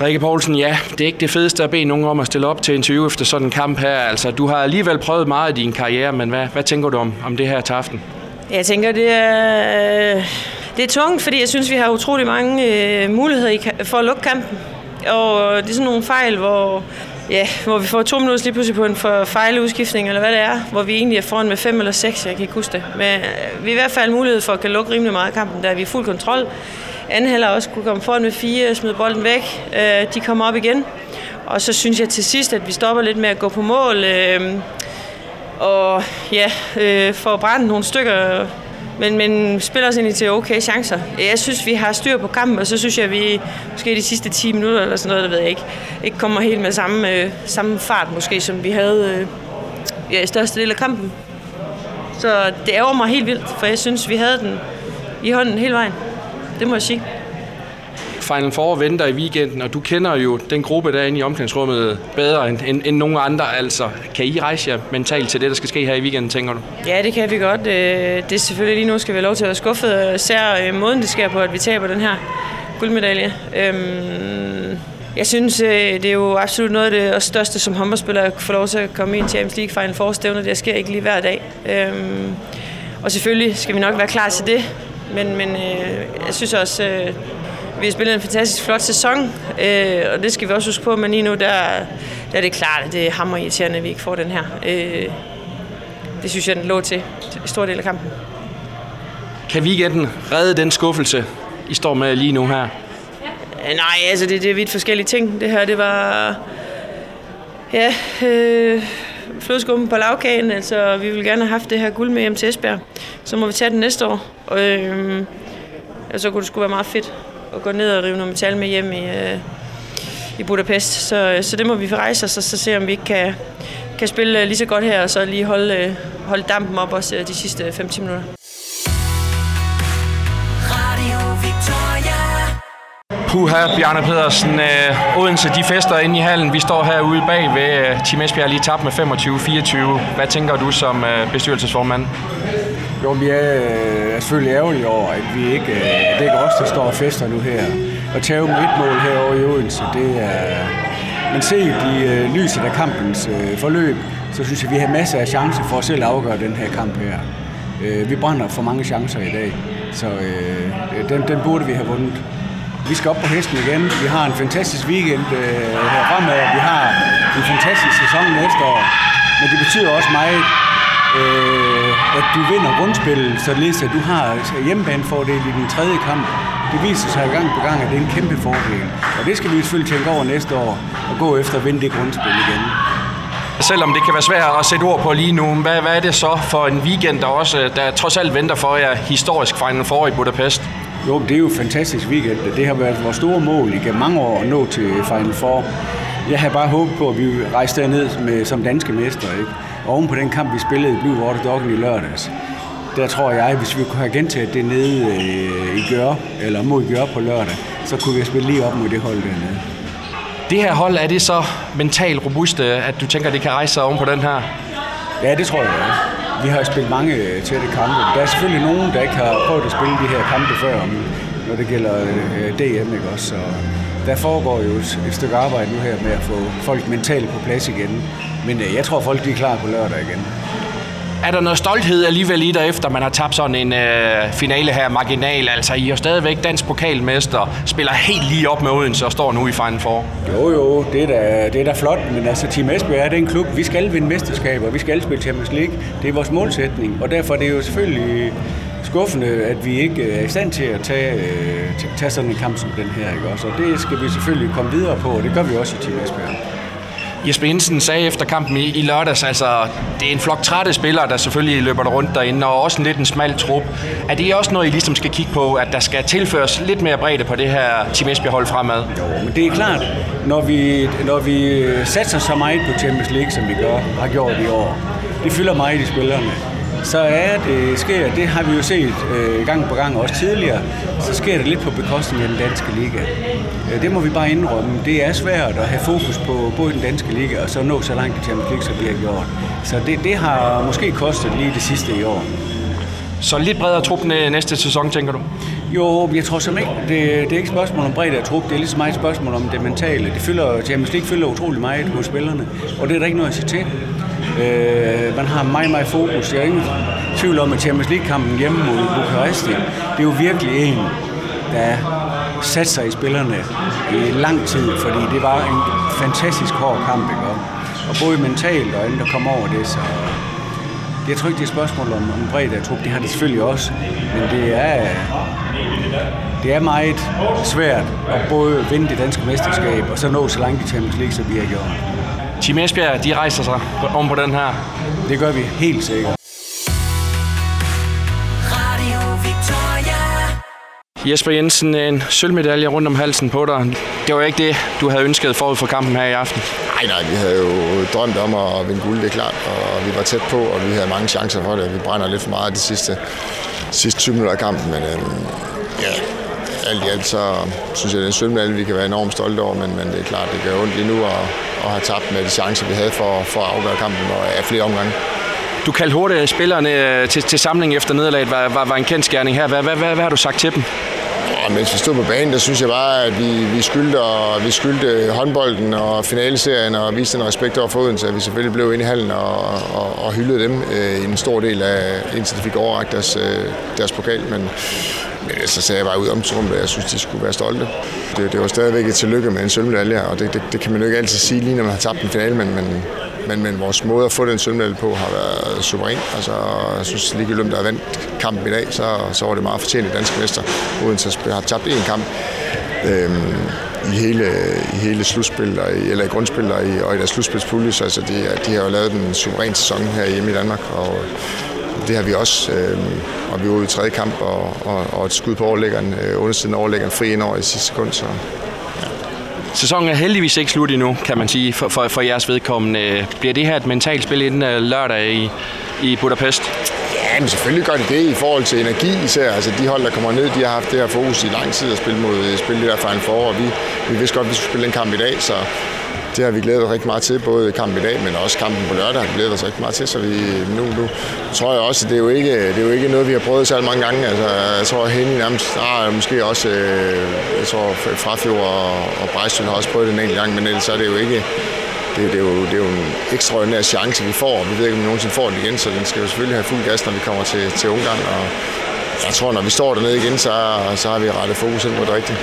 Rikke Poulsen, ja, det er ikke det fedeste at bede nogen om at stille op til interview efter sådan en kamp her. Altså, du har alligevel prøvet meget i din karriere, men hvad, hvad tænker du om, om det her til aften? Jeg tænker, det er, øh, det er tungt, fordi jeg synes, vi har utrolig mange øh, muligheder for at lukke kampen. Og det er sådan nogle fejl, hvor, ja, hvor vi får to minutter lige pludselig på en for fejludskiftning, eller hvad det er, hvor vi egentlig er foran med fem eller seks, jeg kan ikke huske det. Men øh, vi har i hvert fald mulighed for at kan lukke rimelig meget af kampen, der vi er fuld kontrol. Anden halvleg også kunne komme foran med fire, smide bolden væk. Øh, de kommer op igen. Og så synes jeg til sidst, at vi stopper lidt med at gå på mål. Øh, og ja, øh, får brændt nogle stykker, men, men spiller os ind til okay chancer. Jeg synes, vi har styr på kampen, og så synes jeg, at vi måske de sidste 10 minutter eller sådan noget, det ved jeg ikke, ikke kommer helt med samme, øh, samme fart måske, som vi havde øh, ja, i største del af kampen. Så det ærger mig helt vildt, for jeg synes, vi havde den i hånden hele vejen. Det må jeg sige. Final Four venter i weekenden, og du kender jo den gruppe, der er inde i omklædningsrummet bedre end, end, end nogen andre. Altså, kan I rejse jer mentalt til det, der skal ske her i weekenden, tænker du? Ja, det kan vi godt. Øh, det er selvfølgelig lige nu, skal vi have lov til at være skuffet. Ser øh, måden, det sker på, at vi taber den her guldmedalje. Øhm, jeg synes, øh, det er jo absolut noget af det største som håndboldspiller at få lov til at komme i en Champions League Final Four stævne. Det sker ikke lige hver dag. Øhm, og selvfølgelig skal vi nok være klar til det. Men, men jeg synes også, vi har spillet en fantastisk flot sæson, øh, og det skal vi også huske på, men lige nu, der, der er det klart, at det er hammer irriterende, at vi ikke får den her. Øh, det synes jeg, den lå til i stor del af kampen. Kan weekenden redde den skuffelse, I står med lige nu her? Øh, nej, altså det, det er vidt forskellige ting. Det her, det var... Ja, øh, flødeskummen på lavkagen. Altså, vi vil gerne have haft det her guld med hjem til Esbjerg. Så må vi tage det næste år. Og, øh, så kunne det skulle være meget fedt at gå ned og rive noget metal med hjem i, øh, i Budapest. Så, øh, så det må vi rejse os og så se, om vi ikke kan, kan spille øh, lige så godt her, og så lige holde, øh, holde dampen op også de sidste 5-10 minutter. Puha, Bjarne Pedersen. Øh, Odense, de fester inde i hallen. Vi står herude bag ved øh, Team Esbjerg lige tabt med 25-24. Hvad tænker du som øh, bestyrelsesformand? Jo, vi er, øh, selvfølgelig ærgerlige over, at vi ikke, øh, det er ikke os, der står og fester nu her. Og tage med et mål herovre i Odense, det er... Men set i øh, lyset af kampens øh, forløb, så synes jeg, vi har masser af chancer for at selv afgøre den her kamp her. Øh, vi brænder for mange chancer i dag, så øh, den, den burde vi have vundet. Vi skal op på hesten igen. Vi har en fantastisk weekend øh, her fremad. Vi har en fantastisk sæson næste år. Men det betyder også meget, øh, at du vinder grundspillet, så det at du har altså, hjemmebanefordel i den tredje kamp. Det viser sig gang på gang, at det er en kæmpe fordel. Og det skal vi selvfølgelig tænke over næste år, og gå efter at vinde det grundspil igen. Selvom det kan være svært at sætte ord på lige nu, hvad, hvad er det så for en weekend, der også der trods alt venter for jer historisk Final Four i Budapest? Jo, det er jo en fantastisk weekend. Det har været vores store mål i mange år at nå til Final Four. Jeg har bare håbet på, at vi rejste derned med, som danske mester. Ikke? oven på den kamp, vi spillede i Blue Water Doggen i lørdags, der tror jeg, hvis vi kunne have gentaget det nede øh, i Gør, eller mod Gør på lørdag, så kunne vi spille lige op mod det hold dernede. Det her hold, er det så mentalt robuste, at du tænker, det kan rejse sig oven på den her? Ja, det tror jeg. Ja. Vi har spillet mange øh, tætte kampe. Der er selvfølgelig nogen, der ikke har prøvet at spille de her kampe før, når det gælder øh, DM, ikke også? Så der foregår jo et, et stykke arbejde nu her med at få folk mentalt på plads igen. Men øh, jeg tror, folk de er klar på lørdag igen. Er der noget stolthed alligevel i dig, efter man har tabt sådan en øh, finale her marginal? Altså, I er stadigvæk dansk pokalmester, spiller helt lige op med Odense og står nu i Final Four. Jo, jo, det er da, det er da flot, men altså Team Esbjerg er den klub, vi skal vinde mesterskaber, vi skal spille Champions League. Det er vores målsætning, og derfor er det jo selvfølgelig skuffende, at vi ikke er i stand til at tage, øh, tage sådan en kamp som den her. Ikke? Også, og det skal vi selvfølgelig komme videre på, og det gør vi også i Team Esbjerg. Jesper Jensen sagde efter kampen i, i lørdags, altså det er en flok trætte spillere, der selvfølgelig løber der rundt derinde, og også en lidt en smal trup. Er det også noget, I ligesom skal kigge på, at der skal tilføres lidt mere bredde på det her Team Esbjerg hold fremad? Jo, men det er klart, når vi, når vi satser så meget på Champions League, som vi gør, har gjort i år, det fylder meget i spillerne så er det sker, det har vi jo set øh, gang på gang også tidligere, så sker det lidt på bekostning af den danske liga. Øh, det må vi bare indrømme. Det er svært at have fokus på både den danske liga og så nå så langt i Champions League, som vi har gjort. Så det, det har måske kostet lige det sidste i år. Så lidt bredere trup næste sæson, tænker du? Jo, jeg tror simpelthen ikke, det, det er ikke et spørgsmål om bredde af trup, det er lige så meget et spørgsmål om det mentale. Det fylder, Champions League fylder utrolig meget hos spillerne, og det er der ikke noget at sige til. Øh, man har meget, meget fokus. Jeg er ingen tvivl om, at Champions League-kampen hjemme mod Bukaresti, det er jo virkelig en, der satte sig i spillerne i lang tid, fordi det var en fantastisk hård kamp, ikke? Og både mentalt og andet, der kom over det, så jeg tror ikke, det er et spørgsmål om, om bredde af trup. Det har det selvfølgelig også. Men det er, det er meget svært at både vinde det danske mesterskab og så nå så langt i Champions League, som vi har gjort. Team Esbjerg, de rejser sig om på den her. Det gør vi helt sikkert. Radio Victoria. Jesper Jensen, en sølvmedalje rundt om halsen på dig. Det var ikke det, du havde ønsket forud for kampen her i aften. Nej, nej, vi havde jo drømt om at vinde guld, det er klart, og vi var tæt på, og vi havde mange chancer for det. Vi brænder lidt for meget de sidste, sidste 20 minutter af kampen, men øhm, ja, alt i alt så synes jeg, det er en sølvmedalje, vi kan være enormt stolte over, men, men det er klart, det gør ondt lige nu at, at have tabt med de chancer, vi havde for, for at afgøre kampen og af flere omgange. Du kaldte hurtigt spillerne øh, til, til samling efter nederlaget, var, var, var en kendskærning her. Hvad, hvad, hvad, hvad har du sagt til dem? Og mens vi stod på banen, der synes jeg bare, at vi, vi, skyldte, og, vi skyldte håndbolden og finaleserien og viste en respekt over foden, så vi selvfølgelig blev inde i hallen og, og, og hyldede dem øh, i en stor del af, indtil de fik overragt deres, øh, deres pokal. Men, men så sagde jeg bare ud om rummet, at jeg synes, de skulle være stolte. Det, det var stadigvæk et tillykke med en sølvmedalje, og det, det, det, kan man jo ikke altid sige lige, når man har tabt en finale, men, men, men, men vores måde at få den sølvmedalje på har været suveræn. Altså, jeg synes ligegyldigt, om der har vandt kampen i dag, så, så var det meget fortjent i danske mester, uden at have tabt én kamp. Øhm, i hele, i hele slutspil, og i, eller i grundspil og i, og i deres slutspilspulje, så altså, de, de har jo lavet en suveræn sæson her hjemme i Danmark, og det har vi også. Øh, og vi var ude i tredje kamp, og, og, og et skud på overlæggeren, øh, undersiden overlæggeren fri ind over i sidste sekund, så Sæsonen er heldigvis ikke slut endnu, kan man sige, for, for, for jeres vedkommende. Bliver det her et mentalt spil inden øh, lørdag i, i Budapest? Ja, men selvfølgelig gør det det i forhold til energi især. Altså de hold, der kommer ned, de har haft det her fokus i lang tid at spille mod spille det der Final Four, og vi, vi vidste godt, at vi skulle spille en kamp i dag, så det har vi glædet os rigtig meget til, både kampen i dag, men også kampen på lørdag har vi glædet os rigtig meget til, så vi, nu, nu tror jeg også, at det er, jo ikke, det er jo ikke noget, vi har prøvet så mange gange. Altså, jeg tror, at Henning nærmest, ah, måske også, øh, jeg tror, Frafjord og, og Brejstøn har også prøvet det en enkelt gang, men ellers så er det jo ikke, det, det, er jo, det er jo en ekstraordinær chance, vi får, og vi ved ikke, om vi nogensinde får den igen, så den skal jo selvfølgelig have fuld gas, når vi kommer til, til Ungarn, og jeg tror, når vi står dernede igen, så, så har vi rettet fokus ind på det rigtige.